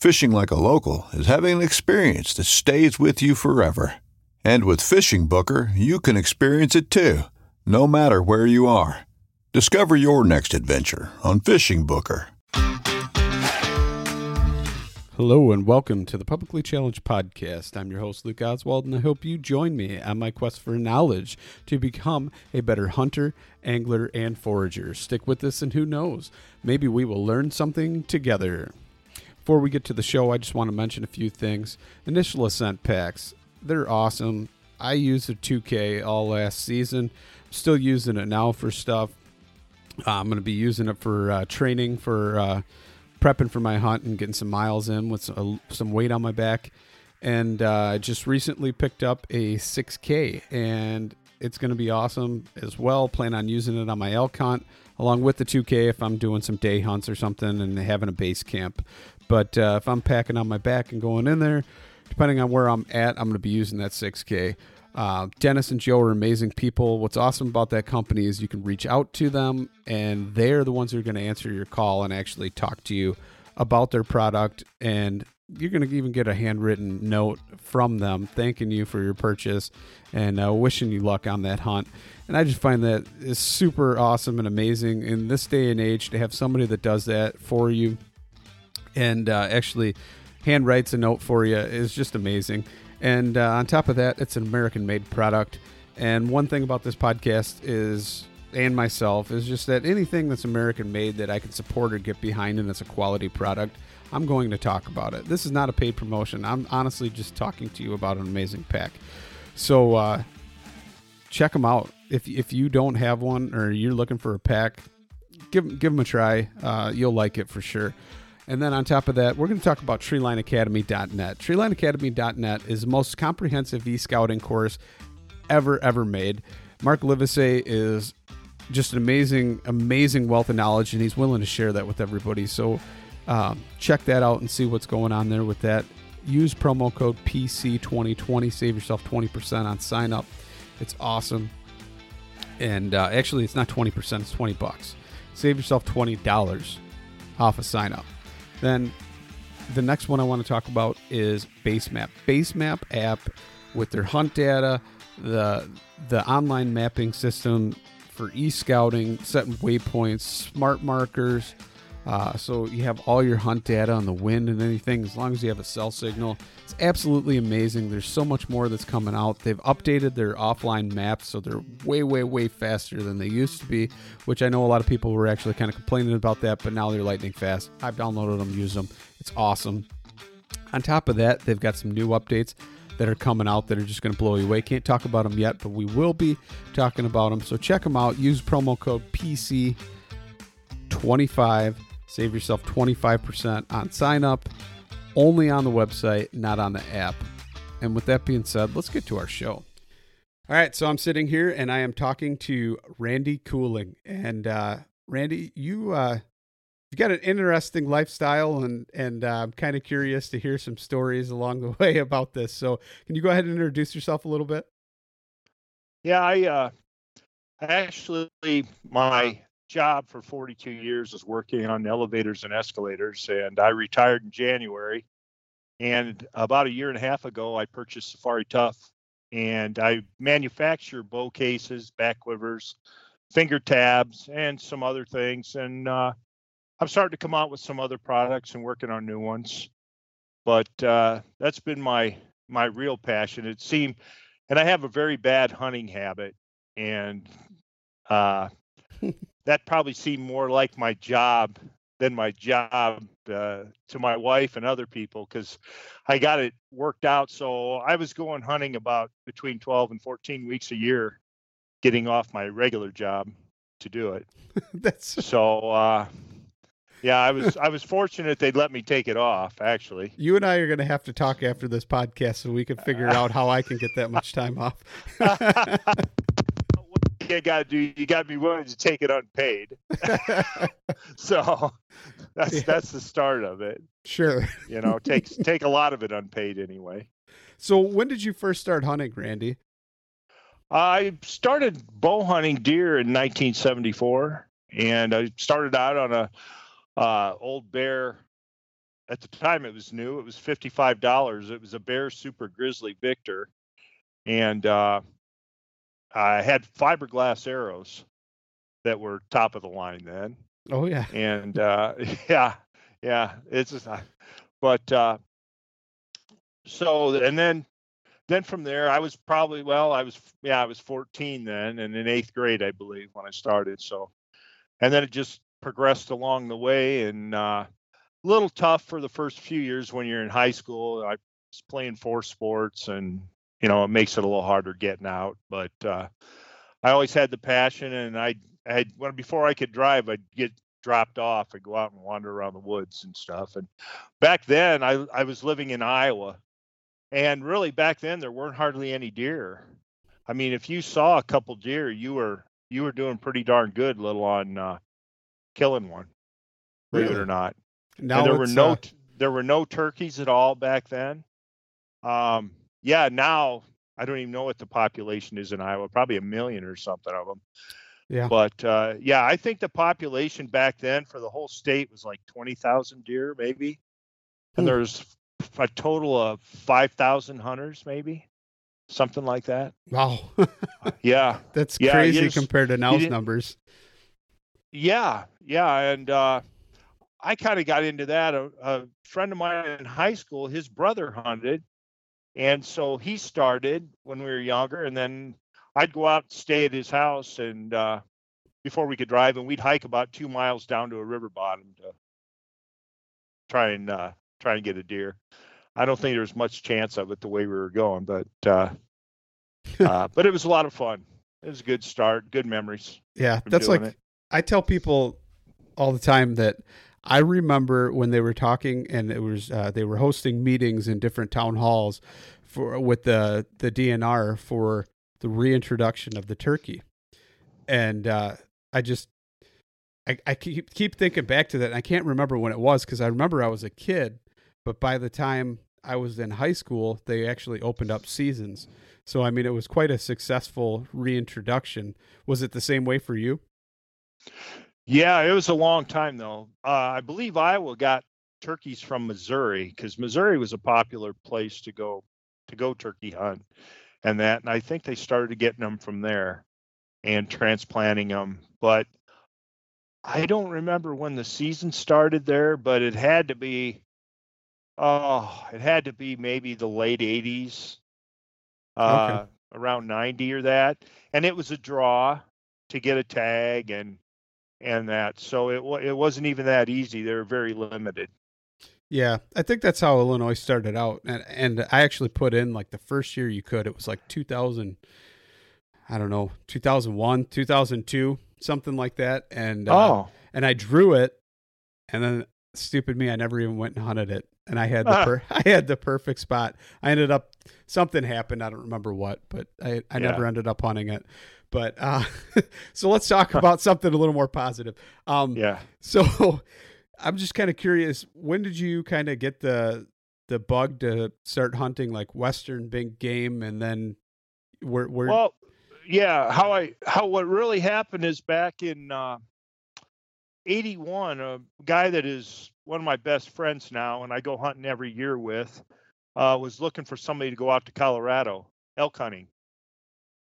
Fishing like a local is having an experience that stays with you forever. And with Fishing Booker, you can experience it too, no matter where you are. Discover your next adventure on Fishing Booker. Hello and welcome to the Publicly Challenged Podcast. I'm your host, Luke Oswald, and I hope you join me on my quest for knowledge to become a better hunter, angler, and forager. Stick with us, and who knows, maybe we will learn something together. Before we get to the show, I just want to mention a few things. Initial Ascent packs, they're awesome. I used a 2K all last season. I'm still using it now for stuff. Uh, I'm going to be using it for uh, training for. Uh, prepping for my hunt and getting some miles in with some, some weight on my back. And uh, I just recently picked up a 6K, and it's going to be awesome as well. Plan on using it on my elk hunt along with the 2K if I'm doing some day hunts or something and having a base camp. But uh, if I'm packing on my back and going in there, depending on where I'm at, I'm going to be using that 6K. Uh, Dennis and Joe are amazing people. What's awesome about that company is you can reach out to them, and they're the ones who are going to answer your call and actually talk to you about their product. And you're going to even get a handwritten note from them thanking you for your purchase and uh, wishing you luck on that hunt. And I just find that is super awesome and amazing in this day and age to have somebody that does that for you and uh, actually hand writes a note for you is just amazing. And uh, on top of that, it's an American made product. And one thing about this podcast is, and myself, is just that anything that's American made that I can support or get behind and it's a quality product, I'm going to talk about it. This is not a paid promotion. I'm honestly just talking to you about an amazing pack. So uh, check them out. If, if you don't have one or you're looking for a pack, give, give them a try. Uh, you'll like it for sure. And then on top of that, we're going to talk about treelineacademy.net. Treelineacademy.net is the most comprehensive e-scouting course ever, ever made. Mark Livesey is just an amazing, amazing wealth of knowledge, and he's willing to share that with everybody. So um, check that out and see what's going on there with that. Use promo code PC2020, save yourself 20% on sign up. It's awesome. And uh, actually, it's not 20%, it's 20 bucks. Save yourself $20 off a sign up. Then the next one I want to talk about is Basemap. Basemap app with their hunt data, the the online mapping system for e-scouting, setting waypoints, smart markers, uh, so you have all your hunt data on the wind and anything, as long as you have a cell signal. It's absolutely amazing. There's so much more that's coming out. They've updated their offline maps, so they're way, way, way faster than they used to be, which I know a lot of people were actually kind of complaining about that, but now they're lightning fast. I've downloaded them, used them. It's awesome. On top of that, they've got some new updates that are coming out that are just going to blow you away. Can't talk about them yet, but we will be talking about them. So check them out. Use promo code PC25 Save yourself 25% on sign up, only on the website, not on the app. And with that being said, let's get to our show. All right, so I'm sitting here and I am talking to Randy Cooling. And uh, Randy, you uh, you got an interesting lifestyle, and and uh, I'm kind of curious to hear some stories along the way about this. So, can you go ahead and introduce yourself a little bit? Yeah, I uh, actually my job for 42 years is working on elevators and escalators, and I retired in January. And about a year and a half ago, I purchased Safari Tough, and I manufacture bow cases, back quivers, finger tabs, and some other things. And uh, I'm starting to come out with some other products and working on new ones. But uh, that's been my my real passion. It seemed, and I have a very bad hunting habit, and uh, that probably seemed more like my job than my job uh, to my wife and other people because I got it worked out. So I was going hunting about between 12 and 14 weeks a year, getting off my regular job to do it. That's So uh, yeah, I was I was fortunate they'd let me take it off. Actually, you and I are going to have to talk after this podcast so we can figure out how I can get that much time off. you got to do, you got to be willing to take it unpaid. so that's Yeah. that's the start of it. sure. You know, take take a lot of it unpaid anyway. So when did you first start hunting, Randy? I started bow hunting deer in 1974, and I started out on a uh, old bear. At the time, it was new. It was fifty-five dollars. It was a Bear Super Grizzly Victor, and uh, I had fiberglass arrows that were top of the line then. Oh yeah. And uh, yeah, yeah, it's just, uh, but uh, so and then then from there I was probably well I was yeah I was 14 then and in eighth grade I believe when I started so and then it just progressed along the way and uh, a little tough for the first few years when you're in high school I was playing four sports and you know it makes it a little harder getting out but uh, I always had the passion and I I had when before I could drive I'd get dropped off and go out and wander around the woods and stuff and back then I I was living in Iowa and really back then there weren't hardly any deer. I mean if you saw a couple deer you were you were doing pretty darn good little on uh, killing one believe it or not Now and there were no uh, there were no turkeys at all back then. Um, yeah, now I don't even know what the population is in Iowa. Probably a million or something of them. Yeah. But uh, yeah, I think the population back then for the whole state was like twenty thousand deer, maybe, and Hmm. there's a total of five thousand hunters, maybe, something like that. wow. Yeah. That's Yeah, crazy just- compared to now's numbers. Yeah, yeah, and uh, I kind of got into that. A, a friend of mine in high school, his brother hunted, and so he started when we were younger, and then I'd go out and stay at his house, and uh, before we could drive, and we'd hike about two miles down to a river bottom to try and uh, try and get a deer. I don't think there was much chance of it the way we were going, but uh, uh, but it was a lot of fun. It was a good start, good memories. Yeah, that's like it. I tell people all the time that I remember when they were talking and it was uh, they were hosting meetings in different town halls for with the the DNR for the reintroduction of the turkey, and uh, I just I, I keep keep thinking back to that. I can't remember when it was because I remember I was a kid, but by the time I was in high school, they actually opened up seasons. So I mean, it was quite a successful reintroduction. Was it the same way for you? Yeah, it was a long time though. Uh, I believe Iowa got turkeys from Missouri because Missouri was a popular place to go to go turkey hunt, and that. And I think they started getting them from there and transplanting them. But I don't remember when the season started there, but it had to be. Oh, it had to be maybe the late '80s, uh, around '90 or that, and it was a draw to get a tag and and that. So it it wasn't even that easy. They were very limited. Yeah, I think that's how Illinois started out, and and I actually put in like the first year you could. It was like 2000, I don't know, 2001, 2002, something like that. And uh, Oh, and I drew it, and then stupid me, I never even went and hunted it. And I had the per- I had the perfect spot. I ended up something happened. I don't remember what, but I I Yeah. never ended up hunting it. But uh, so let's talk about something a little more positive. Um, yeah. so I'm just kind of curious, when did you kind of get the the bug to start hunting like western big game and then where where Well, yeah, how I how what really happened is back in uh, '81, a guy that is one of my best friends now, and I go hunting every year with, uh, was looking for somebody to go out to Colorado elk hunting.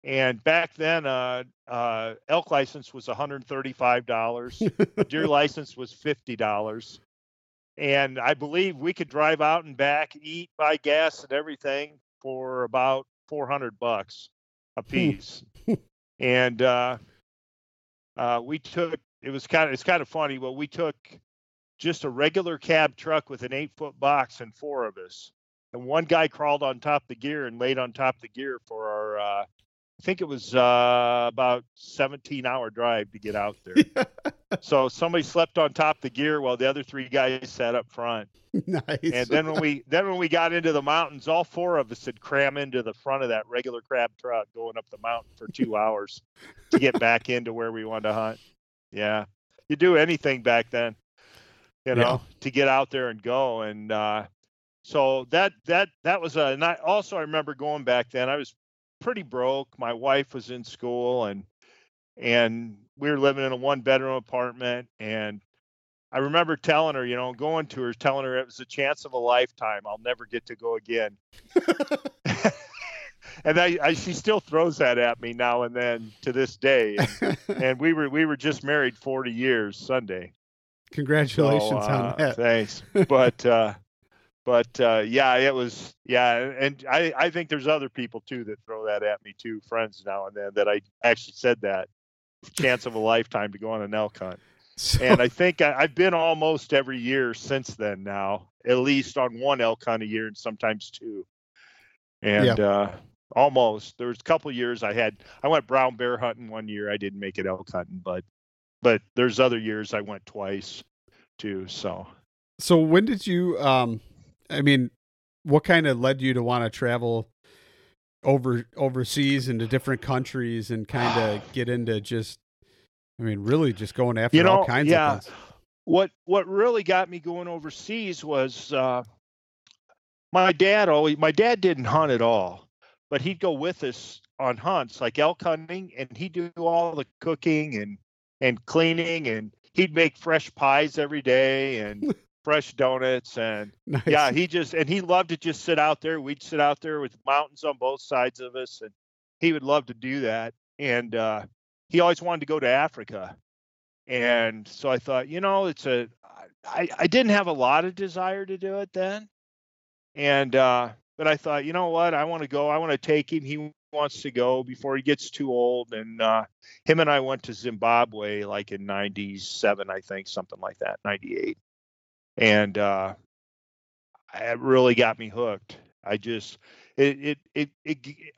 And back then, uh, uh, elk license was $135. deer license was $50. And I believe we could drive out and back, eat, buy gas and everything for about 400 bucks a Hmm. piece. and uh, uh, we took it was kind of it's kind of funny, but we took just a regular cab truck with an eight foot box and four of us. And one guy crawled on top of the gear and laid on top of the gear for our uh, I think it was uh, about 17 hour drive to get out there. so somebody slept on top of the gear while the other three guys sat up front. nice. And then when we then when we got into the mountains, all four of us had cram into the front of that regular crab truck going up the mountain for two hours to get back into where we wanted to hunt. Yeah, you do anything back then, you know, Yeah. to get out there and go. And uh, so that that that was a. And I also I remember going back then. I was pretty broke. My wife was in school and and we were living in a one bedroom apartment and I remember telling her, you know, going to her, telling her it was a chance of a lifetime. I'll never get to go again. and I, I, she still throws that at me now and then to this day. And, and we were, we were just married 40 years Sunday. Congratulations So, on uh, that. Thanks. But, uh, but uh, yeah, it was yeah, and I I think there's other people too that throw that at me too, friends now and then that I actually said that chance of a lifetime to go on an elk hunt So- and I think I, I've been almost every year since then now, at least on one elk hunt a year and sometimes two. And uh, almost there was a couple years I had I went brown bear hunting one year. I didn't make it elk hunting, but but there's other years I went twice too. So So when did you um I mean what kind of led you to want to travel over overseas into different countries and kind of get into just I mean really just going after You know, all kinds yeah. of things. what what really got me going overseas was uh, my dad always my dad didn't hunt at all, but he'd go with us on hunts like elk hunting, and he'd do all the cooking and and cleaning, and he'd make fresh pies every day and fresh donuts and Nice. yeah he just and he loved to just sit out there. We'd sit out there with mountains on both sides of us and he would love to do that. And uh he always wanted to go to africa. And so i thought you know it's a i i didn't have a lot of desire to do it then. And uh but i thought you know what? I want to go. I want to take him. He wants to go before he gets too old. And uh him and i went to zimbabwe like in 97 i think something like that 98 and uh it really got me hooked. I just it it it, it g-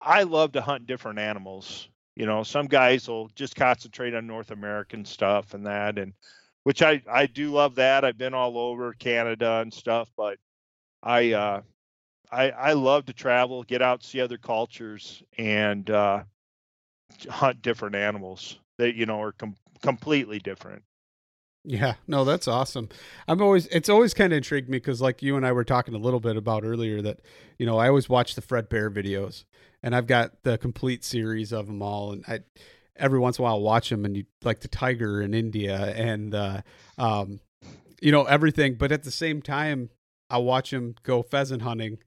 i love to hunt different animals you know some guys will just concentrate on north american stuff and that and which i i do love that i've been all over canada and stuff but i uh i i love to travel get out see other cultures and uh hunt different animals that you know are com- completely different Yeah, no, that's awesome. I'm always it's always kind of intrigued me because like you and I were talking a little bit about earlier that you know I always watch the Fred Bear videos and I've got the complete series of them all and I every once in a while I'll watch them and you like the tiger in India and uh, um, you know everything, but at the same time I watch him go pheasant hunting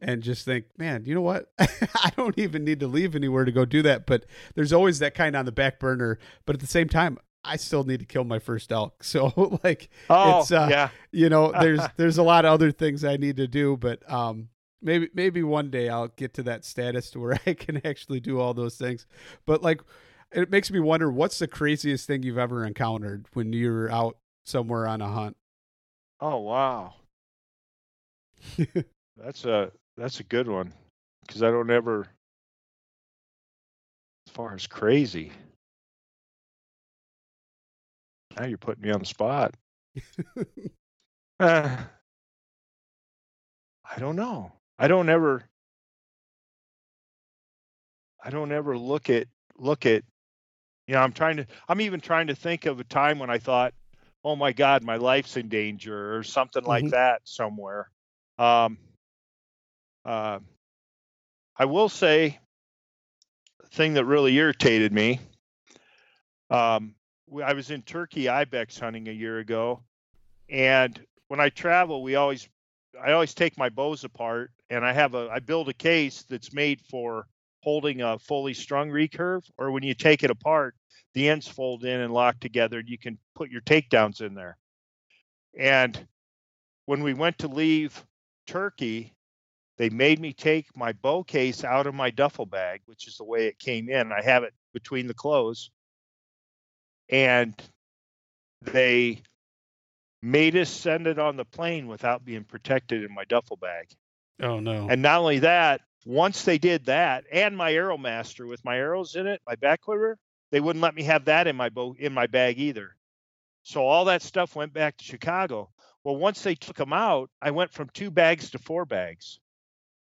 and just think, man, you know what? I don't even need to leave anywhere to go do that. But there's always that kind on the back burner. But at the same time, I still need to kill my first elk. So like, oh It's, uh, yeah you know, there's there's a lot of other things I need to do, but um, maybe maybe one day I'll get to that status to where I can actually do all those things. But like, it makes me wonder what's the craziest thing you've ever encountered when you're out somewhere on a hunt. Oh wow. that's a that's a good one because I don't ever as far as crazy. Now you're putting me on the spot. Uh, I don't know. I don't ever I don't ever look at look at you know, I'm trying to I'm even trying to think of a time when I thought oh my god my life's in danger or something like Mhm. that somewhere um uh, i will say thing that really irritated me. Um, I was in Turkey ibex hunting a year ago, and when I travel, we always I always take my bows apart, and I have a I build a case that's made for holding a fully strung recurve, or when you take it apart, the ends fold in and lock together, and you can put your takedowns in there. And when we went to leave Turkey, they made me take my bow case out of my duffel bag, which is the way it came in. I have it between the clothes. And they made us send it on the plane without being protected in my duffel bag. Oh no. And not only that, once they did that, and my Arrowmaster with my arrows in it, my back quiver, they wouldn't let me have that in my in my bag either. So all that stuff went back to Chicago. Well, once they took them out, I went from two bags to four bags.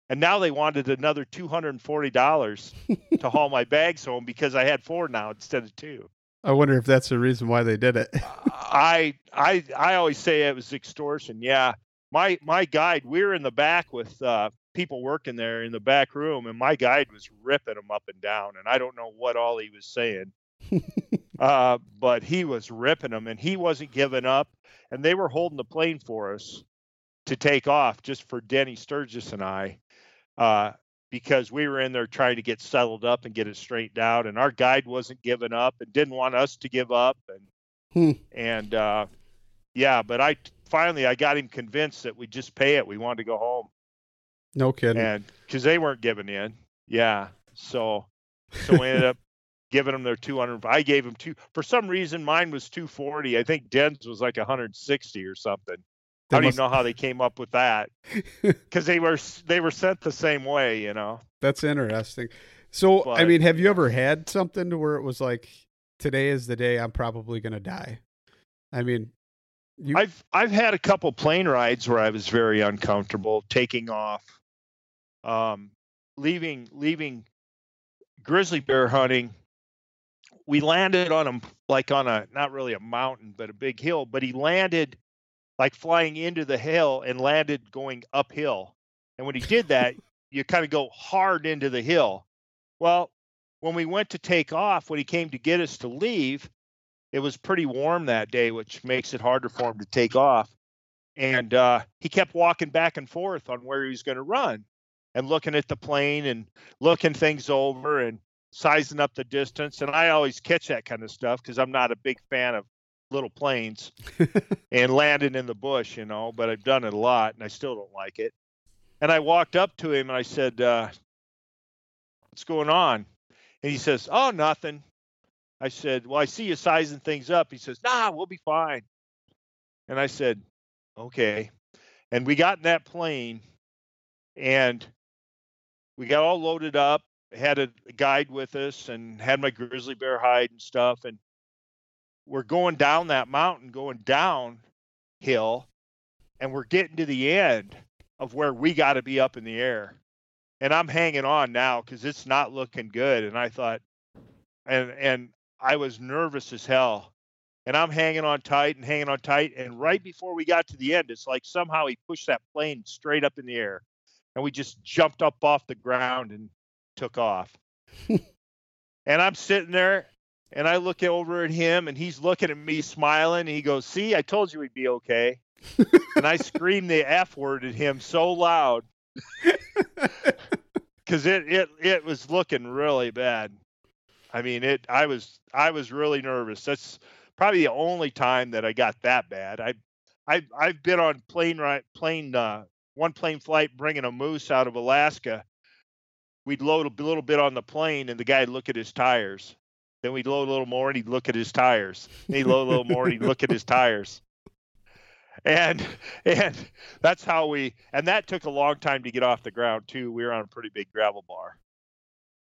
And now they wanted another $240 to haul my bags home because I had four now instead of two. I wonder if that's the reason why they did it. I I I always say it was extortion. Yeah. My my guide, we were in the back with uh, people working there in the back room, and my guide was ripping them up and down, and I don't know what all he was saying. uh, but he was ripping them, and he wasn't giving up, and they were holding the plane for us to take off just for Denny Sturgis and I, uh, because we were in there trying to get settled up and get it straightened out, and our guide wasn't giving up and didn't want us to give up, and Hmm. and uh, yeah, but I finally I got him convinced that we just pay it. We wanted to go home, No kidding. and because they weren't giving in, yeah. So so we ended up giving them their 200. I gave them two. For some reason, mine was 240. I think Den's was like 160 or something. They I don't must- even know how they came up with that because they were they were sent the same way, you know. That's interesting. So, I mean, have you ever had something to where it was like, today is the day I'm probably going to die? I mean, you, I've I've had a couple plane rides where I was very uncomfortable taking off, um, leaving leaving grizzly bear hunting. We landed on him like on a not really a mountain but a big hill, but he landed like flying into the hill and landed going uphill. And when he did that, you kind of go hard into the hill. Well, when we went to take off, when he came to get us to leave, it was pretty warm that day, which makes it harder for him to take off. And uh, he kept walking back and forth on where he was going to run and looking at the plane and looking things over and sizing up the distance. And I always catch that kind of stuff because I'm not a big fan of little planes and landing in the bush, you know, but I've done it a lot and I still don't like it. And I walked up to him and I said, uh, What's going on? And he says, Oh, nothing. I said, Well, I see you sizing things up. He says, Nah, we'll be fine. And I said, Okay. And we got in that plane and we got all loaded up, had a guide with us and had my grizzly bear hide and stuff. And we're going down that mountain, going downhill, and we're getting to the end of where we got to be up in the air. And I'm hanging on now because it's not looking good. And I thought, and and I was nervous as hell. And I'm hanging on tight and hanging on tight. And right before we got to the end, it's like somehow he pushed that plane straight up in the air. And we just jumped up off the ground and took off. and I'm sitting there and I look over at him and he's looking at me smiling. And he goes, See, I told you we'd be okay. and I screamed the F word at him so loud because it, it it was looking really bad. I mean, it. I was I was really nervous. That's probably the only time that I got that bad. I I I've been on plane right plane uh, one plane flight bringing a moose out of Alaska. We'd load a little bit on the plane, and the guy'd look at his tires. Then we'd load a little more, and he'd look at his tires. And he'd load a little more, and he'd look at his tires. And and that's how we. And that took a long time to get off the ground too. We were on a pretty big gravel bar,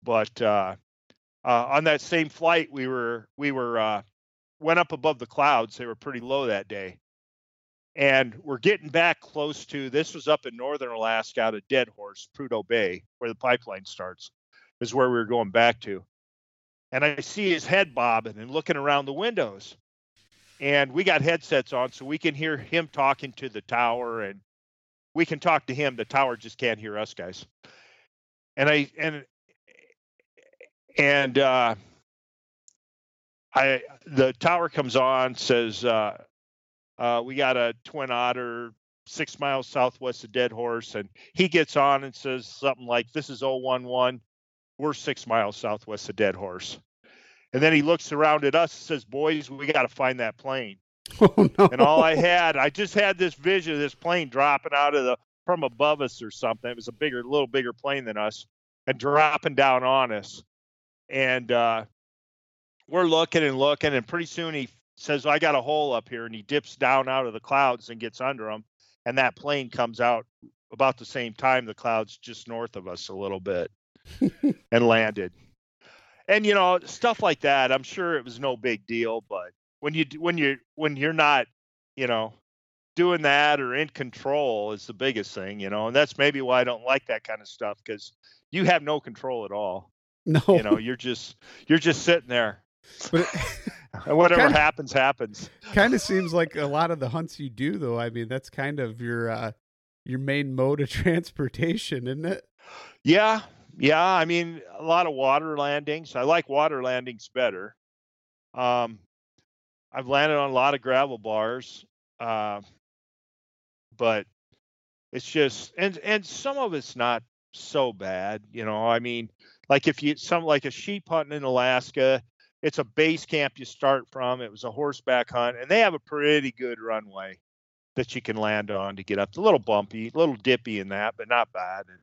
but uh, uh, on that same flight, we were we were uh, went up above the clouds. They were pretty low that day, and we're getting back close to. This was up in northern Alaska, out of Dead Horse, Prudhoe Bay, where the pipeline starts, is where we were going back to. And I see his head bobbing and looking around the windows, and we got headsets on, so we can hear him talking to the tower, and we can talk to him. The tower just can't hear us guys. And I and and uh, I the tower comes on says uh, uh, we got a twin otter six miles southwest of Dead Horse, and he gets on and says something like, "This is 011. We're six miles southwest of Dead Horse." And then he looks around at us and says, "Boys, we got to find that plane." Oh no! And all I had, I just had this vision of this plane dropping out of the from above us or something. It was a bigger, little bigger plane than us, and dropping down on us. And uh, we're looking and looking, and pretty soon he says, "I got a hole up here," and he dips down out of the clouds and gets under them, and that plane comes out about the same time the clouds just north of us a little bit and landed. And you know, stuff like that, I'm sure it was no big deal, but when you when you when you're not, you know, doing that or in control is the biggest thing, you know. And that's maybe why I don't like that kind of stuff cuz you have no control at all. no, You know, you're just you're just sitting there. but it And whatever Kinda- happens happens. kind of seems like a lot of the hunts you do, though. I mean, that's kind of your uh, your main mode of transportation, isn't it? Yeah, yeah. I mean, a lot of water landings. I like water landings better. Um, I've landed on a lot of gravel bars, uh, but it's just and and some of it's not so bad. You know, I mean, like if you some like a sheep hunting in Alaska, it's a base camp you start from. It was a horseback hunt, and they have a pretty good runway that you can land on to get up. It's a little bumpy, a little dippy in that, but not bad. And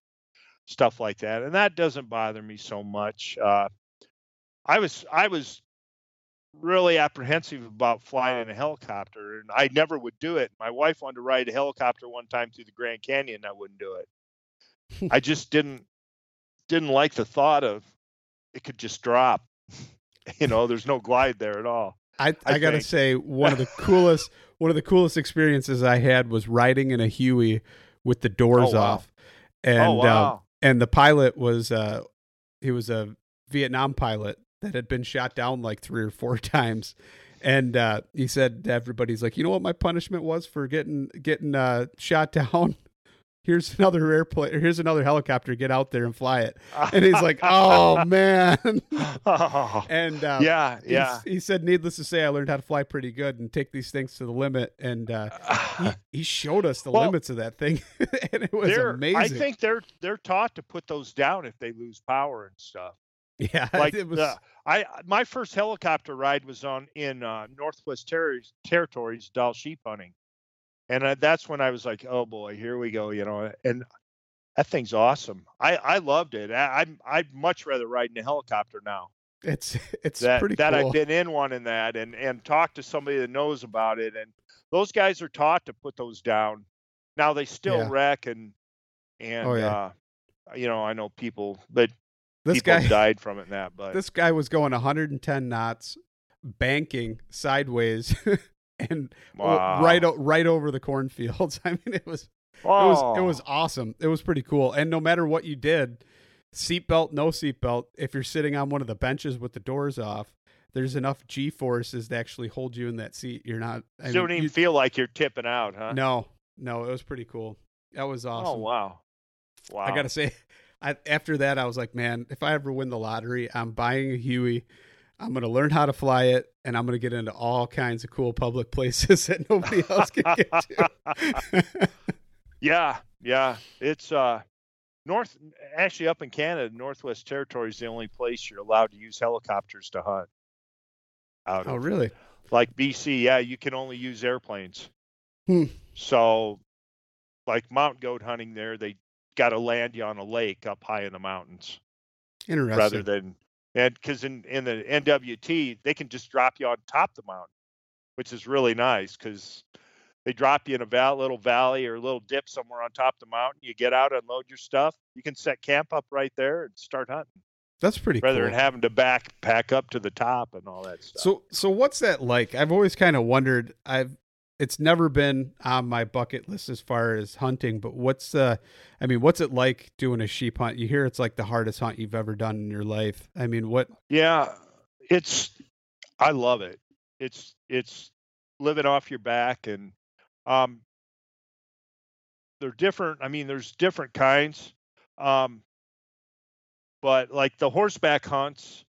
stuff like that, and that doesn't bother me so much. Uh, I was I was really apprehensive about flying in a helicopter, and I never would do it. My wife wanted to ride a helicopter one time through the Grand Canyon, I wouldn't do it. I just didn't didn't like the thought of it could just drop. you know, there's no glide there at all. I, I, I gotta say one of the coolest one of the coolest experiences I had was riding in a Huey with the doors Oh, wow. off, and oh uh, wow! And the pilot was uh he was a Vietnam pilot that had been shot down like three or four times. And uh, he said to everybody's like, you know what my punishment was for getting getting uh, shot down? Here's another airplane. Here's another helicopter. Get out there and fly it. And he's like, oh man. And uh, yeah, yeah. He said, needless to say, I learned how to fly pretty good and take these things to the limit. And uh, he, he showed us the Well, limits of that thing, and it was amazing. I think they're they're taught to put those down if they lose power and stuff. yeah, Like it was. the, I my first helicopter ride was on in uh, Northwest Terri- Territories, Dall sheep hunting, and uh, that's when I was like, oh boy, here we go, you know. And that thing's awesome. I I loved it. I, I'm I'd much rather ride in a helicopter now. it's it's that pretty that cool. I've been in one in that and and talked to somebody that knows about it and those guys are taught to put those down. Now they still Yeah. wreck and and Oh, yeah. uh you know I know people but this people guy, died from it and that but this guy was going 110 knots, banking sideways, and wow. right right over the cornfields. I mean, it was it was it was oh. awesome. It was pretty cool. And no matter what you did, seatbelt, no seatbelt, if you're sitting on one of the benches with the doors off, there's enough G forces to actually hold you in that seat. You're not. I So don't even you- feel like you're tipping out, huh? no, no, it was pretty cool. That was oh, awesome. Oh wow. Wow. I gotta say, I, after that, I was like, man, if I ever win the lottery, I'm buying a Huey. I'm gonna learn how to fly it, and I'm gonna get into all kinds of cool public places that nobody else can get to. Yeah, yeah. It's uh north actually up in Canada, Northwest Territory is the only place you're allowed to use helicopters to hunt. Out oh, really? like BC, yeah, you can only use airplanes. Hmm. So like mountain goat hunting there, they gotta land you on a lake up high in the mountains Interesting. rather than and because in, in the NWT they can just drop you on top of the mountain, which is really nice because they drop you in a val- little valley or a little dip somewhere on top of the mountain. You get out, unload your stuff. You can set camp up right there and start hunting That's pretty cool. rather cool. than having to back pack up to the top and all that stuff. So so what's that like? I've always kind of wondered. I've it's never been on my bucket list as far as hunting, but what's uh I mean, what's it like doing a sheep hunt? You hear it's like the hardest hunt you've ever done in your life. I mean, what Yeah, it's I love it. It's it's living off your back and um they're different. I mean, there's different kinds. Um but like the horseback hunts,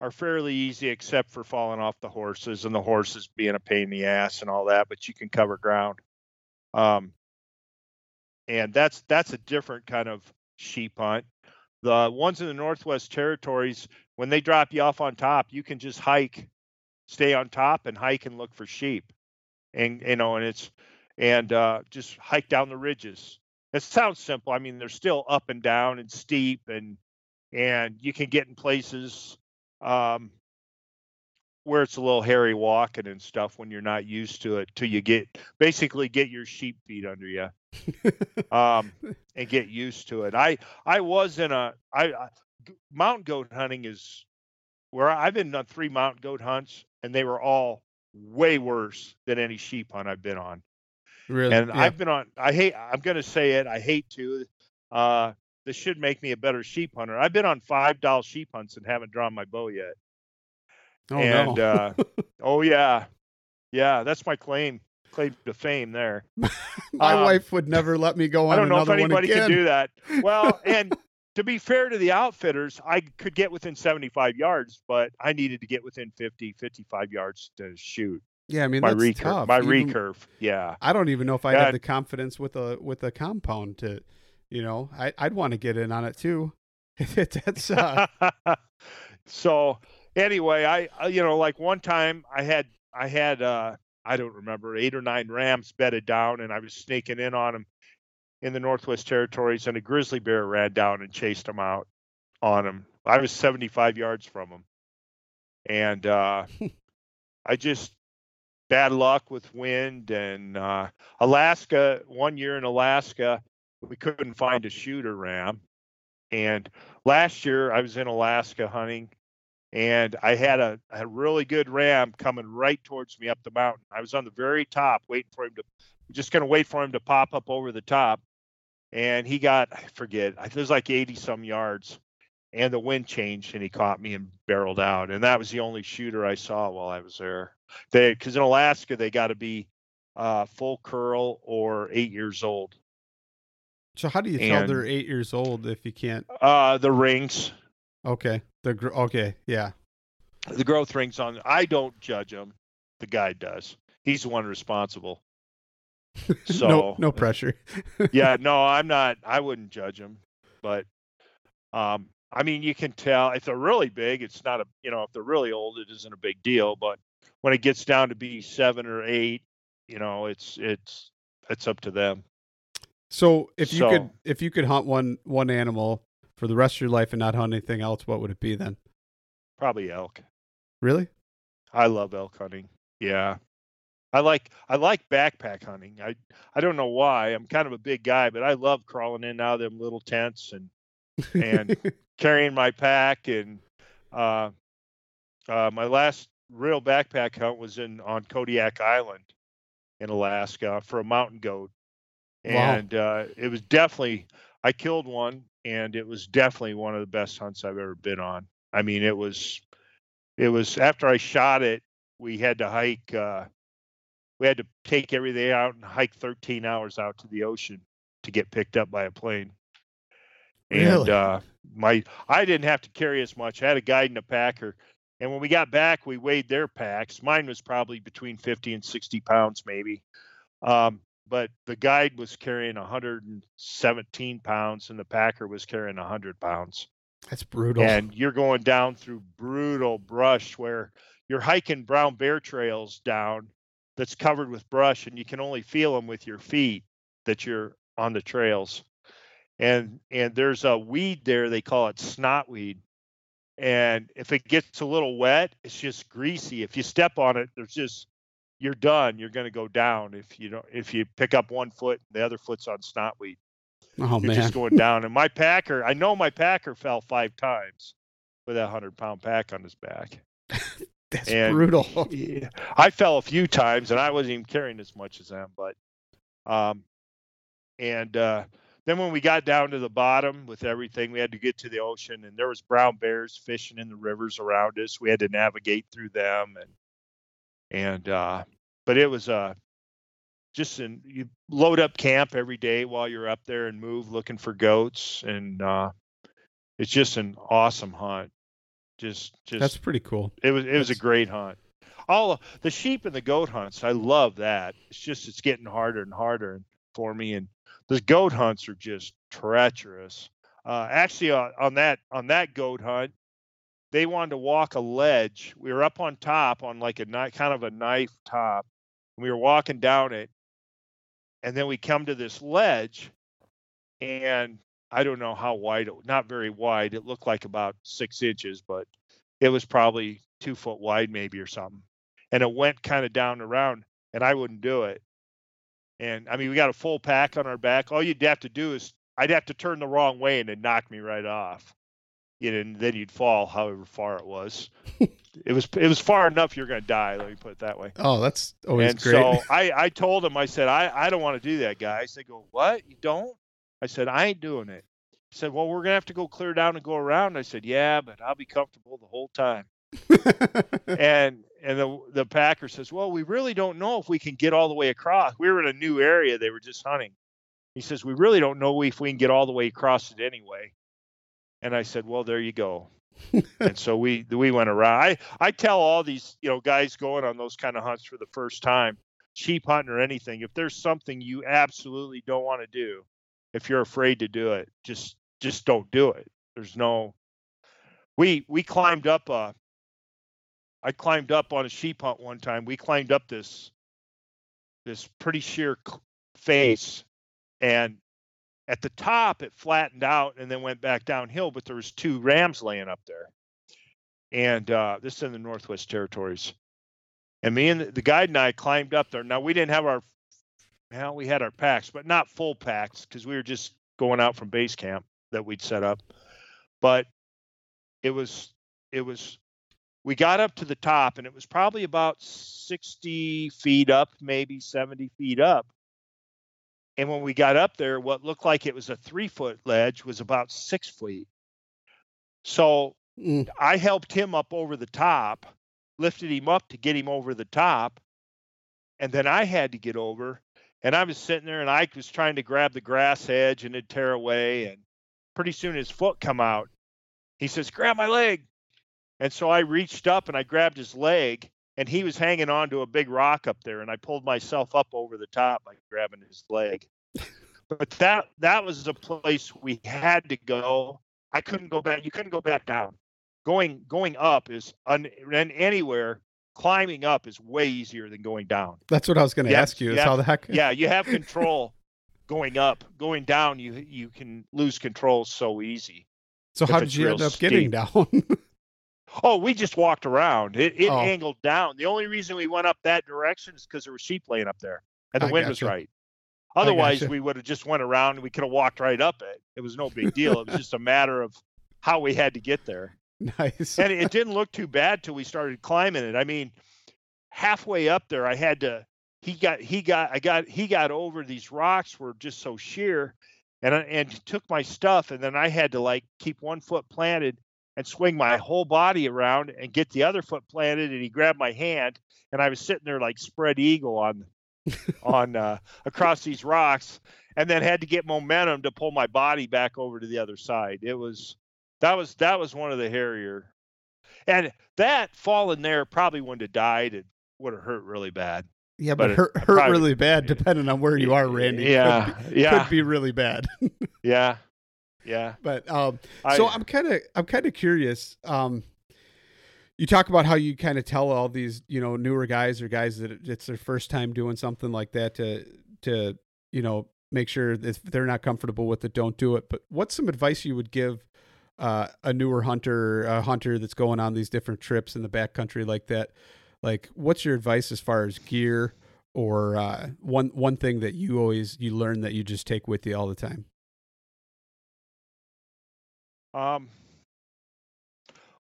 are fairly easy except for falling off the horses and the horses being a pain in the ass and all that, but you can cover ground. Um, and that's that's a different kind of sheep hunt. The ones in the Northwest Territories, when they drop you off on top, you can just hike, stay on top and hike and look for sheep. And you know, and it's and uh, just hike down the ridges. It sounds simple. I mean, they're still up and down and steep and and you can get in places um, where it's a little hairy walking and stuff when you're not used to it till you get basically get your sheep feet under you um, and get used to it. I I was in a I, I mountain goat hunting is where I've been on three mountain goat hunts and they were all way worse than any sheep hunt I've been on. Really? And Yeah. I've been on I hate I'm going to say it, I hate to uh this should make me a better sheep hunter. I've been on five Dall sheep hunts and haven't drawn my bow yet. oh, and no. uh oh yeah. Yeah, that's my claim claim to fame there. My um, wife would never let me go on I don't know if anybody can do that. Well, and to be fair to the outfitters, I could get within 75 yards, but I needed to get within 50, 55 yards to shoot Yeah, I mean my that's recurve. tough. My Even- recurve. Yeah. I don't even know if Yeah. have the confidence with a with a compound to, you know, I, I'd want to get in on it too. that's uh, so anyway, I I- you know like one time I had I had uh I don't remember eight or nine rams bedded down and I was sneaking in on them in the Northwest Territories and a grizzly bear ran down and chased them out on them. I was 75 yards from them. And uh I just bad luck with wind and uh Alaska one year in Alaska we couldn't find a shooter ram and last year I was in Alaska hunting and I had a, a really good ram coming right towards me up the mountain. I was on the very top waiting for him to just going to wait for him to pop up over the top. And he got, I forget, I think it was like 80 some yards. And the wind changed and he caught me and barreled out. And that was the only shooter I saw while I was there. They, because in Alaska, they got to be uh, full curl or eight years old. So. How do you tell And- they're eight years old if you can't? Uh, the rings, Okay, the gr- okay, yeah. the growth rings on I don't judge him. The guy does. He's the one responsible. So no, no pressure. yeah, no, I'm not I wouldn't judge him. But um I mean you can tell if they're really big, it's not a you know, if they're really old, it isn't a big deal. But when it gets down to be seven or eight, you know, it's it's it's up to them. So if you could if you could hunt one one animal for the rest of your life and not hunt anything else, what would it be then? Probably elk. Really? I love elk hunting. Yeah. I like I like backpack hunting. I I don't know why. I'm kind of a big guy, but I love crawling in and out of them little tents and And- carrying my pack and uh, uh, my last real backpack hunt was in on Kodiak Island in Alaska for a mountain goat. Wow. And uh, it was definitely I killed one and it was definitely one of the best hunts I've ever been on. I mean it was it was after I shot it, we had to hike uh, we had to take everything out and hike 13 hours out to the ocean to get picked up by a plane. And Really? uh, my I didn't have to carry as much. I had a guide and a packer. And when we got back, we weighed their packs. Mine was probably between 50 and 60 pounds, maybe. Um, but the guide was carrying 117 pounds, and the packer was carrying 100 pounds. That's brutal. and you're going down through brutal brush where you're hiking brown bear trails down that's covered with brush and you can only feel them with your feet that you're on the trails. And and there's a weed there they call it snotweed and if it gets a little wet it's just greasy. If you step on it there's just you're done you're going to go down if you don't if you pick up one foot and the other foot's on snotweed oh you're man. just going down. And my packer, I know my packer fell five times with that hundred pound pack on his back. That's and brutal. he- I fell a few times, and I wasn't even carrying as much as them. But, um, and uh, then when we got down to the bottom with everything, we had to get to the ocean, and there was brown bears fishing in the rivers around us. We had to navigate through them, and and uh, but it was uh just in you load up camp every day while you're up there and move looking for goats, and uh, it's just an awesome hunt Just just That's pretty cool. it was it was a great hunt. All the sheep and the goat hunts, I love that. It's just it's getting harder and harder for me, and the goat hunts are just treacherous. Uh, actually, uh, on that on that goat hunt, they wanted to walk a ledge. We were up on top on like a kind of a knife top. We were walking down it, and then we come to this ledge, and I don't know how wide it, not very wide. It looked like about six inches, but it was probably two foot wide, maybe or something. And it went kind of down around, and I wouldn't do it. And I mean, we got a full pack on our back. All you'd have to do is I'd have to turn the wrong way and it'd knock me right off. You know, and then you'd fall however far it was. it was it was far enough you're gonna die, let me put it that way. Oh, that's always and great. so I, I told him, I said, I, I don't want to do that, guys. They go, What? You don't? I said, I ain't doing it. He said, Well, we're gonna have to go clear down and go around. I said, Yeah, but I'll be comfortable the whole time. and and the the Packer says, Well, we really don't know if we can get all the way across. We were in a new area, they were just hunting. He says, We really don't know if we can get all the way across it anyway. And I said, Well, there you go. and so we we went around. I, I tell all these, you know, guys going on those kind of hunts for the first time, sheep hunting or anything, if there's something you absolutely don't want to do, if you're afraid to do it, just just don't do it. There's no we we climbed up uh I climbed up on a sheep hunt one time. We climbed up this this pretty sheer face and at the top it flattened out and then went back downhill but there was two rams laying up there. And uh, this is in the northwest territories. And me and the, the guide and i climbed up there. Now we didn't have our well we had our packs but not full packs because we were just going out from base camp that we'd set up. But it was it was we got up to the top and it was probably about 60 feet up maybe 70 feet up and when we got up there, what looked like it was a three foot ledge was about six feet. So Mm. I helped him up over the top, lifted him up to get him over the top. And then I had to get over. And I was sitting there and I was trying to grab the grass edge and it'd tear away. And pretty soon his foot come out. He says, Grab my leg. And so I reached up and I grabbed his leg and he was hanging on to a big rock up there and i pulled myself up over the top by grabbing his leg but that that was a place we had to go i couldn't go back you couldn't go back down going going up is un, and anywhere climbing up is way easier than going down That's what I was going to Yeah, ask you. Is yeah, how the heck? yeah you have control going up going down you you can lose control so easy So how did you end up getting down? Oh, we just walked around. It, it Oh. angled down. The only reason we went up that direction is because there were sheep laying up there, and the I wind was gotcha. right. Otherwise, we would have just went around and we could have walked right up it. It was no big deal. it was just a matter of how we had to get there, nice. and it didn't look too bad till we started climbing it. I mean, halfway up there, I had to. He got. He got. I got. He got over. These rocks were just so sheer, and and took my stuff, and then I had to like keep one foot planted and swing my whole body around and get the other foot planted and he grabbed my hand and I was sitting there like spread eagle on on uh, across these rocks and then had to get momentum to pull my body back over to the other side. It was that was that was one of the hairier. And that falling there probably wouldn't have died. It would have hurt really bad. yeah, but but it hurt, hurt probably- really bad depending on where you are, Randy. Could Yeah. be- yeah. Could be really bad. yeah. Yeah. But um, I- so I'm kind of I'm kind of curious. Um, you talk about how you kind of tell all these you know newer guys or guys that it's their first time doing something like that to to you know make sure if they're not comfortable with it, don't do it. But what's some advice you would give uh, a newer hunter, a hunter that's going on these different trips in the backcountry like that? Like, what's your advice as far as gear or uh, one one thing that you always you learn that you just take with you all the time? Um,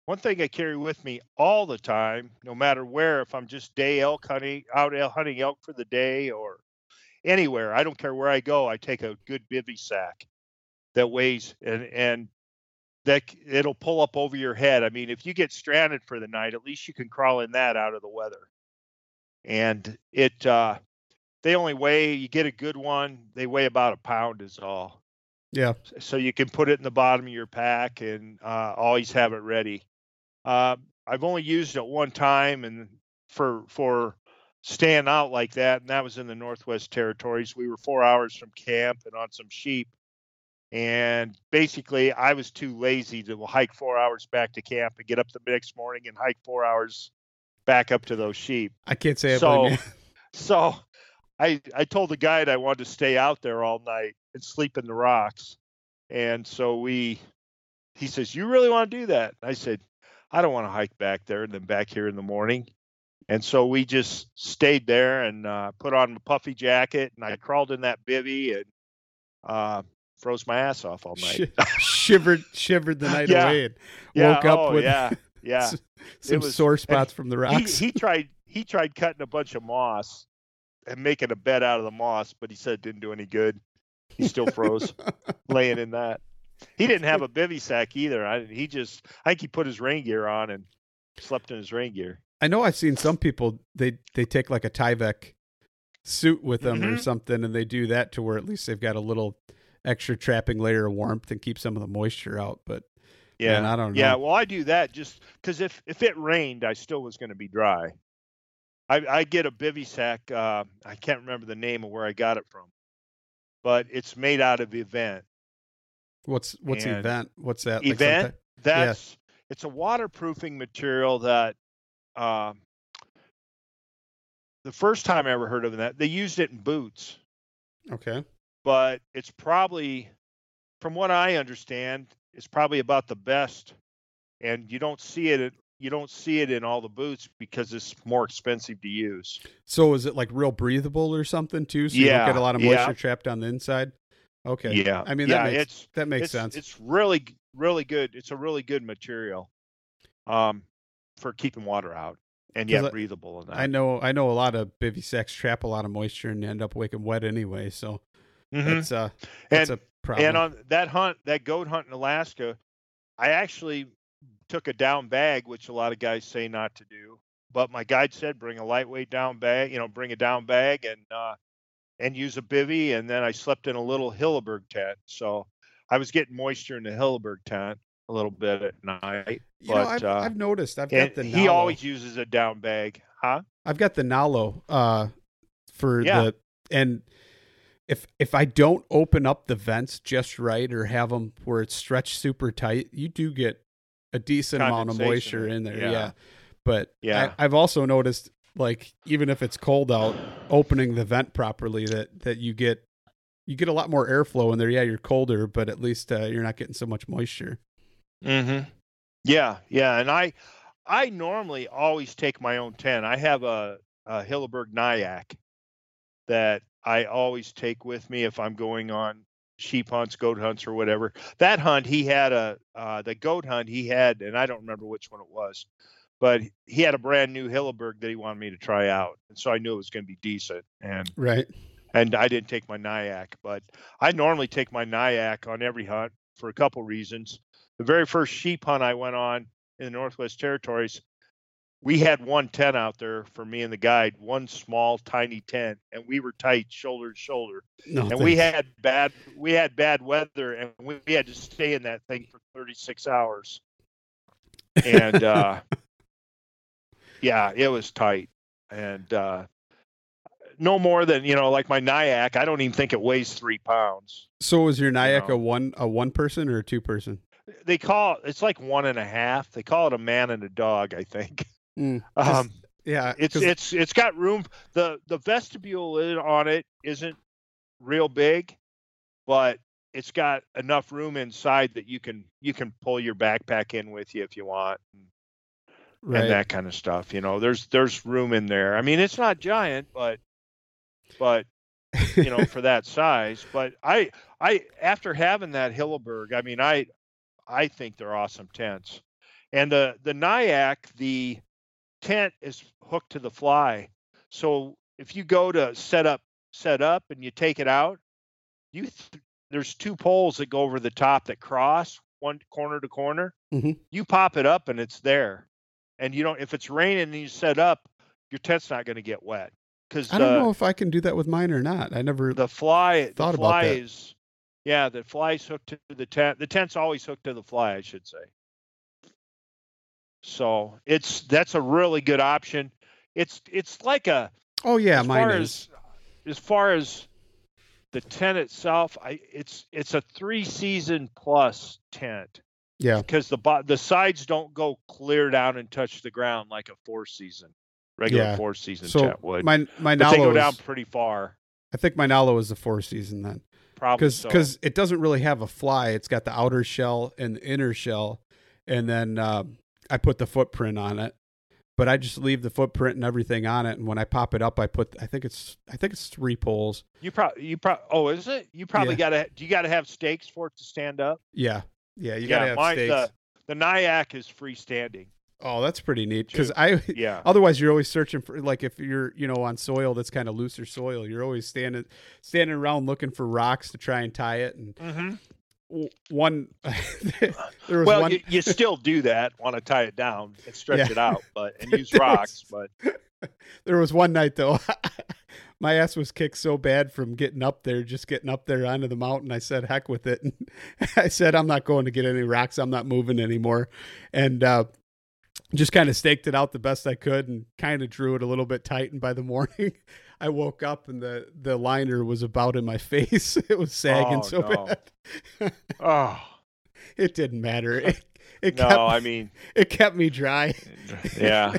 one thing I carry with me all the time, no matter where, if I'm just day elk hunting, out elk hunting elk for the day or anywhere, I don't care where I go, I take a good bivy sack that weighs and and that it'll pull up over your head. I mean, if you get stranded for the night, at least you can crawl in that out of the weather. And it uh they only weigh you get a good one, they weigh about a pound is all Yeah. so you can put it in the bottom of your pack and uh, always have it ready. Uh, I've only used it one time, and for for staying out like that, and that was in the Northwest Territories. We were four hours from camp and on some sheep, and basically I was too lazy to hike four hours back to camp and get up the next morning and hike four hours back up to those sheep. I can't say So-. So I I told the guide I wanted to stay out there all night and sleep in the rocks. And so we he says, You really want to do that? I said, I don't want to hike back there and then back here in the morning. And so we just stayed there and uh, put on a puffy jacket and I crawled in that bivy and uh, froze my ass off all night. Sh- shivered shivered the night Yeah. away and yeah, woke up oh, with yeah, yeah. some was- sore spots from the he, rocks. he tried he tried cutting a bunch of moss and making a bed out of the moss, but he said it didn't do any good. He still froze laying in that. He didn't have a bivy sack either. I, he just I think he put his rain gear on and slept in his rain gear. I know I've seen some people they they take like a Tyvek suit with them or Mhm. something, and they do that to where at least they've got a little extra trapping layer of warmth and keep some of the moisture out. But Yeah, man, I don't know. yeah. Well, I do that just because if if it rained, I still was going to be dry. I I get a bivy sack. Uh, I can't remember the name of where I got it from, but it's made out of eVent. what's what's And eVent? What's that? eVent type- that's it's a waterproofing material that um the first time I ever heard of that they used it in boots okay. but it's probably from what I understand it's probably about the best and you don't see it at- you don't see it in all the boots because it's more expensive to use So is it like real breathable or something too? So you don't get a lot of yeah. moisture trapped on the inside. Okay. yeah I mean yeah that makes it's that makes it's, sense. it's really really good it's a really good material um for keeping water out and yet breathable I know I know a lot of bivy sacks trap a lot of moisture and end up waking wet anyway. So Mhm. that's uh that's And- a problem. And on that hunt, that goat hunt in Alaska, I actually took a down bag, which a lot of guys say not to do. But my guide said bring a lightweight down bag, you know, bring a down bag and uh, and use a bivy. And then I slept in a little Hilleberg tent, so I was getting moisture in the Hilleberg tent a little bit at night. you know, but, I've, uh, I've noticed I've got the he always uses a down bag, huh? I've got the Nallo uh for Yeah. the and if if I don't open up the vents just right or have them where it's stretched super tight, you do get a decent amount of moisture in there. Yeah. yeah. But Yeah. I, I've also noticed like even if it's cold out, opening the vent properly that that you get you get a lot more airflow in there. Yeah, you're colder, but at least uh, you're not getting so much moisture. Mm-hmm. Yeah, yeah, and I, I normally always take my own tent. I have a, a Hilleberg Niak that I always take with me if I'm going on sheep hunts, goat hunts, or whatever. That hunt, he had a uh, the goat hunt he had, and I don't remember which one it was, but he had a brand new Hilleberg that he wanted me to try out, and so I knew it was going to be decent. And Right. and I didn't take my Niak, but I normally take my Niak on every hunt for a couple reasons. The very first sheep hunt I went on in the Northwest Territories, we had one tent out there for me and the guide, one small tiny tent, and we were tight shoulder to shoulder. No. and we had bad we had bad weather, and we, we had to stay in that thing for 36 hours. And uh, yeah, it was tight, and uh, no more than you know, like my Niak. I don't even think it weighs three pounds. So is your Niak know. a one a one person or a two person? They call it's like one and a half. They call it a man and a dog. I think. Mm, just- Um, yeah, it's 'cause- it's it's got room. the The vestibule on it isn't real big, but it's got enough room inside that you can you can pull your backpack in with you if you want. right. and that kind of stuff. You know, there's there's room in there. I mean, it's not giant, but but you know, for that size. But I I after having that Hilleberg, I mean, I I think they're awesome tents. And the the Niak, the tent is hooked to the fly. So if you go to set up set up and you take it out, you th- there's two poles that go over the top that cross one corner to corner. Mm-hmm. You pop it up and it's there. And you don't if it's raining and you set up, your tent's not going to get wet because I don't know if I can do that with mine or not. I never. the fly the thought about fly that. is yeah the fly's hooked to the tent the tent's always hooked to the fly i should say So it's that's a really good option. It's it's like a Oh yeah, as mine far is. as as far as the tent itself, I it's it's a three season plus tent Yeah. because the bo- the sides don't go clear down and touch the ground like a four season regular Yeah. four season So tent would. my my but they go down is, pretty far. I think my Nallo is the four season then. Probably because so. it doesn't really have a fly. It's got the outer shell and the inner shell, and then um, I put the footprint on it. But I just leave the footprint and everything on it, and when I pop it up, I put I think it's I think it's three poles. you probably you probably oh is it? You probably Yeah. gotta do you gotta have stakes for it to stand up? Yeah, yeah, you yeah, gotta have mine, stakes. the the Niak is freestanding. oh, that's pretty neat because I Yeah. otherwise you're always searching for like if you're you know on soil that's kind of looser soil, you're always standing standing around looking for rocks to try and tie it. And Mm-hmm. One there was Well, one you, you still do that. Want to tie it down and stretch Yeah. it out, but and use rocks. But There was one night though, my ass was kicked so bad from getting up there, just getting up there onto the mountain. I said, "Heck with it!" And I said, "I'm not going to get any rocks. I'm not moving anymore." And uh, just kind of staked it out the best I could, and kind of drew it a little bit tight. And by the morning, I woke up and the the liner was about in my face. It was sagging Oh, so no. bad. oh it didn't matter. It, it no, kept I mean, it kept me dry. yeah.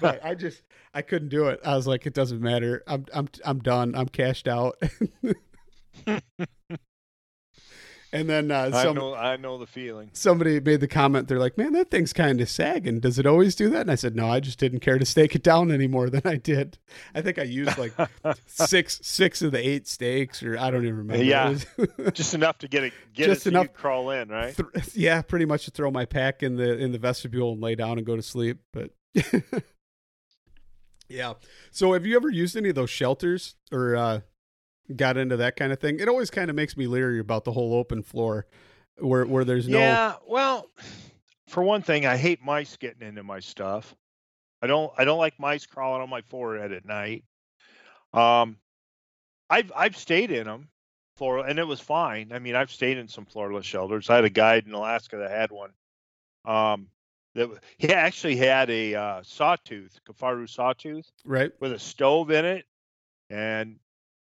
but I just I couldn't do it. I was like, it doesn't matter. I'm I'm I'm done. I'm cashed out. And then uh, I know, I know the feeling. somebody made the comment. They're like, "Man, that thing's kind of sagging. Does it always do that?" And I said, "No, I just didn't care to stake it down any more than I did. I think I used like six six of the eight stakes, or I don't even remember. Yeah. was- Just enough to get it, get Just it so enough- crawl in, right? Th- yeah, pretty much to throw my pack in the in the vestibule and lay down and go to sleep. But yeah. So have you ever used any of those shelters or uh, got into that kind of thing? It always kind of makes me leery about the whole open floor where where there's no Yeah. Well, for one thing, I hate mice getting into my stuff. I don't. I don't like mice crawling on my forehead at night. Um, I've I've stayed in them, floral, and it was fine. I mean, I've stayed in some floorless shelters. I had a guide in Alaska that had one. Um, that he actually had a uh, sawtooth, Kifaru sawtooth, right. with a stove in it, and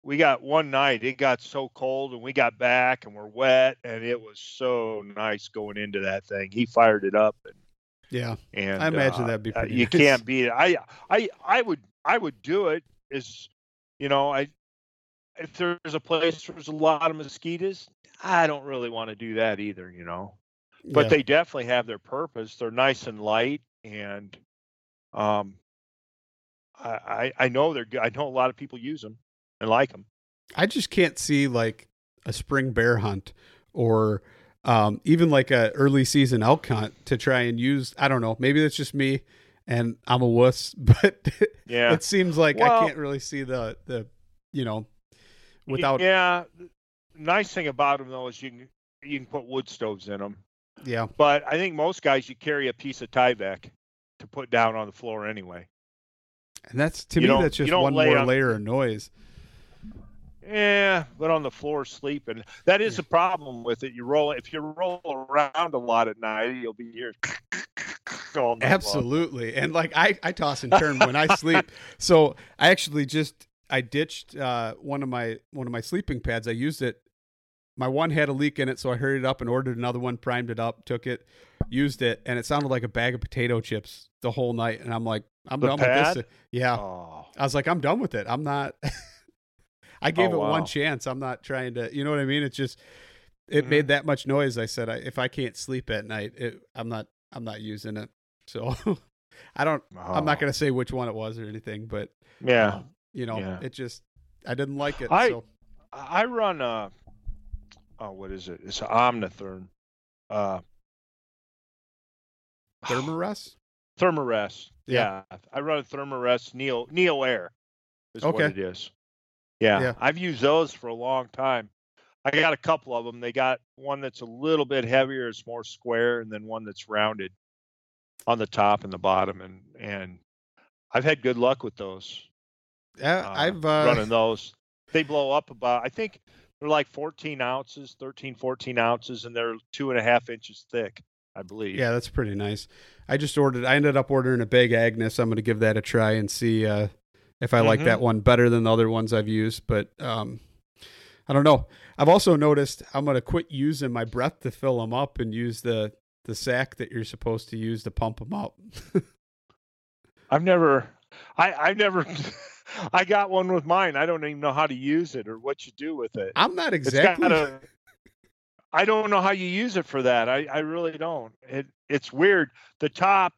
we got one night. It got so cold, and we got back, and we're wet, and it was so nice going into that thing. He fired it up, and Yeah. and I imagine uh, that'd be uh, pretty you nice. can't beat it. I I I would I would do it. Is you know I if there's a place where there's a lot of mosquitoes, I don't really want to do that either. You know, but Yeah. they definitely have their purpose. They're nice and light, and um, I I, I know they're good. I know a lot of people use them and like them. I just can't see like a spring bear hunt or um, even like a early season elk hunt to try and use. I don't know. Maybe that's just me, and I'm a wuss. But Yeah. it seems like Well- I can't really see the the you know without yeah. Nice thing about them though is you can you can put wood stoves in them. yeah But I think most guys you carry a piece of Tyvek to put down on the floor anyway. and that's to You me that's just one more on- layer of noise. Yeah, but on the floor sleeping. That is the problem with it. You roll if you roll around a lot at night, you'll be here. all night long. Absolutely. And like I, I toss and turn when I sleep. So I actually just I ditched uh, one of my one of my sleeping pads. I used it. My one had a leak in it, so I hurried up and ordered another one, primed it up, took it, used it, and it sounded like a bag of potato chips the whole night. And I'm like, I'm The done with pad? this. Yeah. Oh, I was like, I'm done with it. I'm not. I gave Oh, it one chance. I'm not trying to. You know what I mean? It's just it Mhm. made that much noise. I said, I, if I can't sleep at night, it, I'm not. I'm not using it. So I don't. I'm not oh. going to say which one it was or anything, but Yeah, um, you know, Yeah. it just I didn't like it. I- so I run a, oh what is it? It's an Omnitherm. Uh, Thermarest. Thermarest. Yeah. Yeah. I run a Thermarest Neo Neo Air is Okay. what it is. Yeah. Yeah. I've used those for a long time. I got a couple of them. They got one that's a little bit heavier, it's more square, and then one that's rounded on the top and the bottom, and and I've had good luck with those. Yeah, uh, I've uh, running those. They blow up about. I think they're like 14 ounces, 13, 14 ounces, and they're two and a half inches thick. I believe. Yeah, that's pretty nice. I just ordered. I ended up ordering a big Agnes. I'm going to give that a try and see uh, if I like Mhm. that one better than the other ones I've used. But um, I don't know. I've also noticed I'm going to quit using my breath to fill them up and use the the sack that you're supposed to use to pump them up. I've never, I I've never, I got one with mine. I don't even know how to use it or what you do with it. I'm not exactly. a, I don't know how you use it for that. I, I really don't. It it's weird. The top,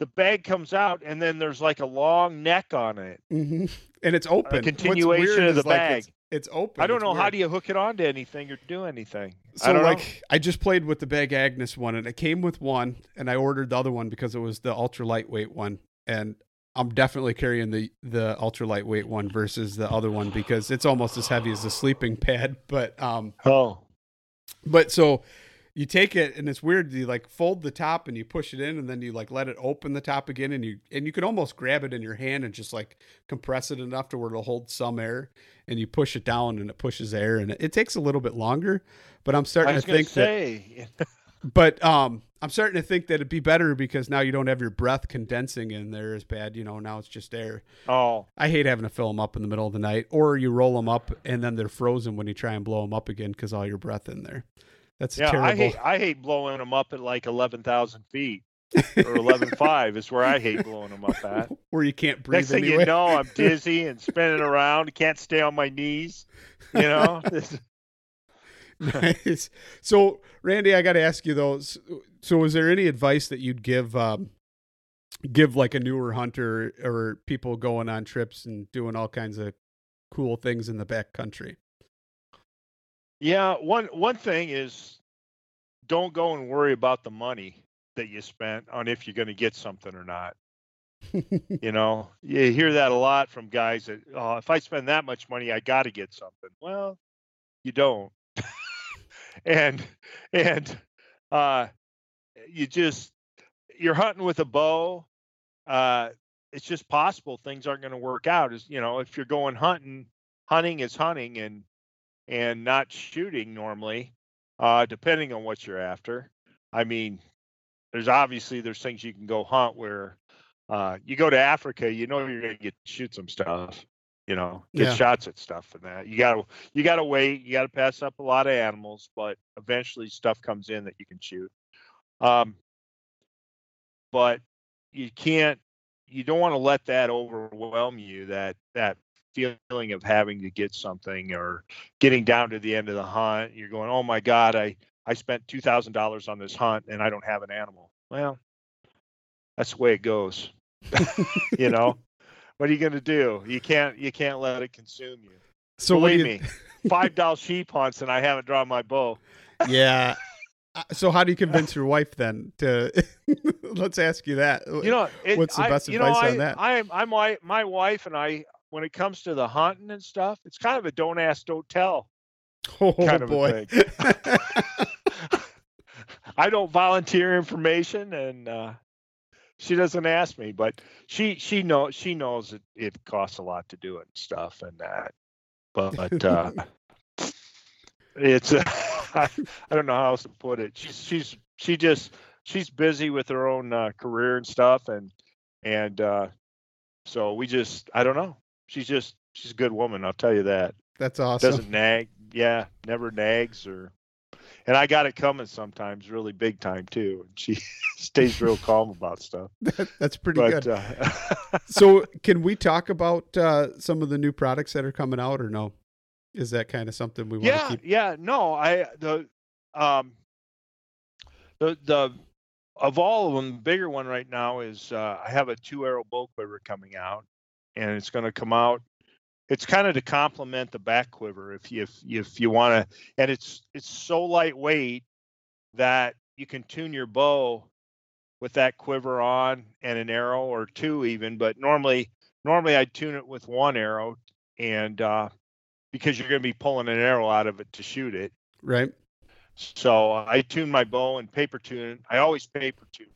the bag comes out and then there's like a long neck on it. Mhm. And it's open. What's continuation of the is, like, bag. It's, it's open. I don't It's know how do you hook it onto anything or do anything. So I don't like know. I just played with the Big Agnes one and it came with one and I ordered the other one because it was the ultra lightweight one and I'm definitely carrying the the ultra lightweight one versus the other one because it's almost as heavy as a sleeping pad but um Oh, but so you take it and it's weird you like fold the top and you push it in and then you like let it open the top again and you and you can almost grab it in your hand and just like compress it enough to where it'll hold some air and you push it down and it pushes air and it, it takes a little bit longer but i'm starting to think that but um, I'm starting to think that it'd be better because now you don't have your breath condensing in there as bad. You know, now it's just air. oh, I hate having to fill them up in the middle of the night, or you roll them up and then they're frozen when you try and blow them up again because all your breath in there. That's yeah. terrible. I hate I hate blowing them up at like eleven thousand feet or eleven five is where I hate blowing them up at. Where you can't breathe Next thing you know, I'm dizzy and spinning around. Can't stay on my knees. You know. nice. So, Randy, I got to ask you though. So, is there any advice that you'd give, um, give like a newer hunter or people going on trips and doing all kinds of cool things in the back country? Yeah, one one thing is don't go and worry about the money that you spent on if you're going to get something or not. You know, you hear that a lot from guys that, oh, if I spend that much money, I got to get something. Well, you don't. and and uh you just you're hunting with a bow. Uh it's just possible things aren't going to work out as you know, if you're going hunting, hunting is hunting and and not shooting normally, uh, depending on what you're after. I mean, there's obviously there's things you can go hunt where uh, you go to Africa, you know you're gonna get shoot some stuff, you know, get Yeah. shots at stuff and that. You gotta you gotta wait, you gotta pass up a lot of animals, but eventually stuff comes in that you can shoot. Um, but you can't you don't want to let that overwhelm you that that feeling of having to get something or getting down to the end of the hunt you're going oh my god i i spent $2000 on this hunt and i don't have an animal well that's the way it goes you know what are you going to do you can't you can't let it consume you So, what believe you, me five dollar sheep hunts and i haven't drawn my bow yeah. Uh, So, how do you convince your wife then to? let's ask you that. you know it, What's the I- best you know, advice on that? i'm i'm my, my wife and i when it comes to the hunting and stuff it's kind of a don't ask don't tell oh kind of a boy. I don't volunteer information, and uh, she doesn't ask me. But she she knows she knows it, it costs a lot to do it and stuff and that. But uh, it's uh, I, I don't know how else to put it. She's she's she just she's busy with her own uh, career and stuff, and and uh, so we just I don't know. She's just she's a good woman. I'll tell you that That's awesome. doesn't nag. Yeah, never nags or. And I got it coming sometimes, really big time too. And she stays real calm about stuff. That's pretty But good. uh, so, can we talk about uh, some of the new products that are coming out, or no? Is that kind of something we want yeah, to keep? yeah, no, I the um the the of all of them, the bigger one right now is uh, I have a two arrow bow quiver coming out, and it's going to come out. It's kind of to complement the back quiver if you if, if you want to, and it's it's so lightweight that you can tune your bow with that quiver on and an arrow or two even. But normally normally I tune it with one arrow, and uh, because you're going to be pulling an arrow out of it to shoot it. Right. So I tune my bow and paper tune. I always paper tune.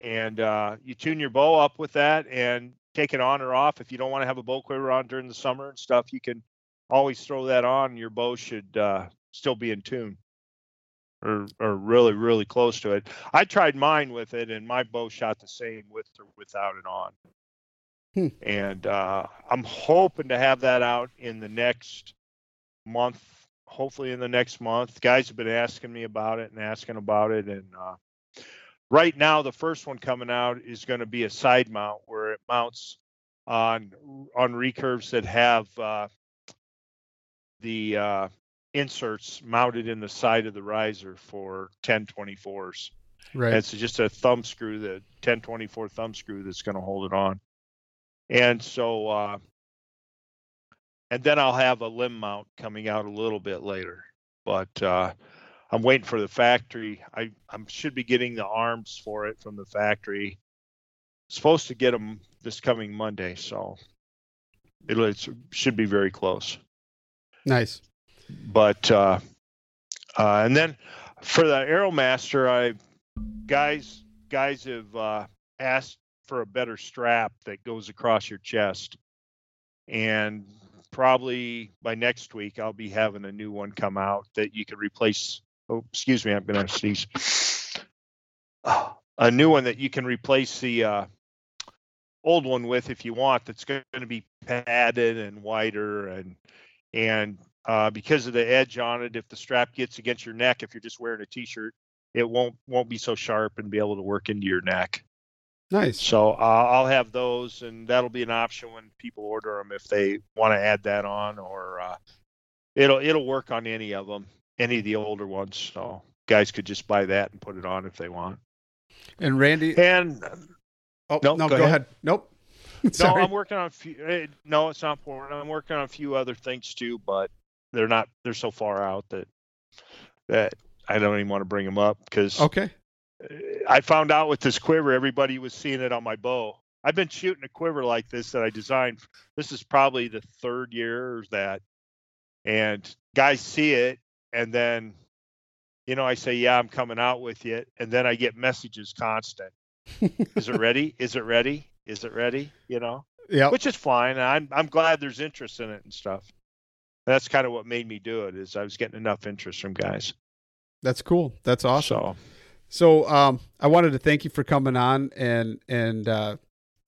And uh, you tune your bow up with that and take it on or off. If you don't want to have a bow quiver on during the summer and stuff, you can always throw that on. Your bow should uh, still be in tune. or or really really close to it. I tried mine with it, and my bow shot the same with or without it on. Hmm. And uh, I'm hoping to have that out in the next month. Hopefully, in the next month. Guys have been asking me about it and asking about it, and uh, right now the first one coming out is going to be a side mount where it mounts on on recurves that have uh, the uh, inserts mounted in the side of the riser for 1024s. Right. And It's just a thumb screw, the 1024 thumb screw that's going to hold it on. And so, uh, and then I'll have a limb mount coming out a little bit later. But uh, I'm waiting for the factory. I I should be getting the arms for it from the factory. Supposed to get them this coming Monday, so it it's, should be very close. nice. But uh, uh, and then for the Aeromaster, I guys guys have uh, asked for a better strap that goes across your chest, and probably by next week I'll be having a new one come out that you can replace. Oh, excuse me, I'm gonna sneeze. A new one that you can replace the uh, old one with if you want. That's going to be padded and wider and and uh, because of the edge on it, if the strap gets against your neck, if you're just wearing a t-shirt, it won't won't be so sharp and be able to work into your neck. Nice. So uh, I'll have those, and that'll be an option when people order them if they want to add that on, or uh, it'll it'll work on any of them, any of the older ones. So guys could just buy that and put it on if they want. And Randy. And Oh no, no, go go, ahead. ahead. Nope. no, I'm working on a few. eh, No, it's not important. I'm working on a few other things too, but they're not. They're so far out that that I don't even want to bring them up because okay. I found out with this quiver, everybody was seeing it on my bow. I've been shooting a quiver like this that I designed. This is probably the third year that, and guys see it, and then, you know, I say, "Yeah, I'm coming out with you," and then I get messages constant. Is it ready? Is it ready? Is it ready? You know Yeah. which is fine. I'm I'm glad there's interest in it and stuff. That's kind of what made me do it is I was getting enough interest from guys. That's cool. That's awesome. So So um, I wanted to thank you for coming on and and uh,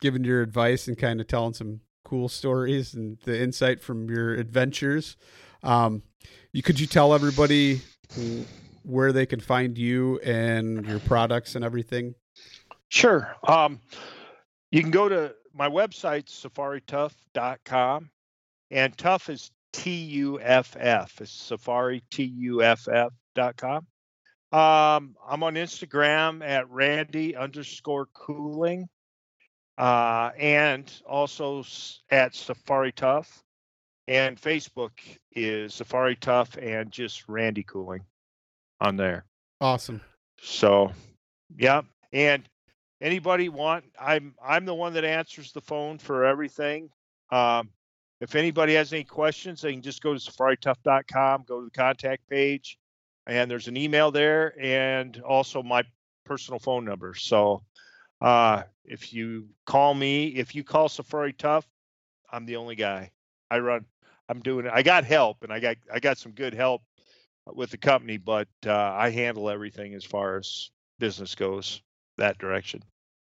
giving your advice and kind of telling some cool stories and the insight from your adventures. Um, you could you tell everybody where they can find you and your products and everything? sure. Um, you can go to my website safarituff.com, and tough is T U F F. It's safari dot com. Um, I'm on Instagram at Randy underscore cooling, uh, and also at Safari Tuff. And Facebook is Safari Tuff and just Randy Cooling on there. Awesome. So, yeah. And anybody want? I'm I'm the one that answers the phone for everything. Um, if anybody has any questions, they can just go to safarituff.com, go to the contact page, and there's an email there, and also my personal phone number. So, uh, if you call me, if you call Safari Tuff, I'm the only guy. I run. I'm doing it. I got help, and I got I got some good help with the company, but uh, I handle everything as far as business goes that direction.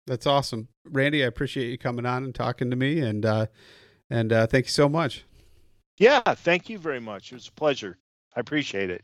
That's awesome, Randy. I appreciate you coming on and talking to me, and uh, and uh, thank you so much. Yeah, thank you very much. It was a pleasure. I appreciate it.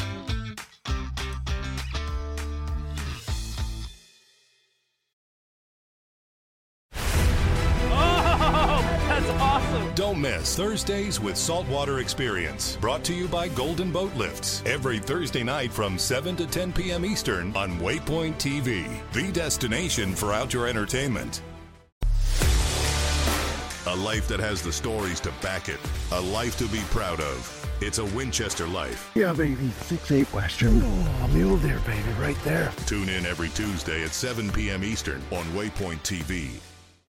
Don't miss Thursdays with Saltwater Experience, brought to you by Golden Boat Lifts. Every Thursday night from 7 to 10 p.m. Eastern on Waypoint TV, the destination for outdoor entertainment. A life that has the stories to back it. A life to be proud of. It's a Winchester life. Yeah, baby. 6-8 Western. Oh, mule deer, baby, right there. Tune in every Tuesday at 7 p.m. Eastern on Waypoint TV.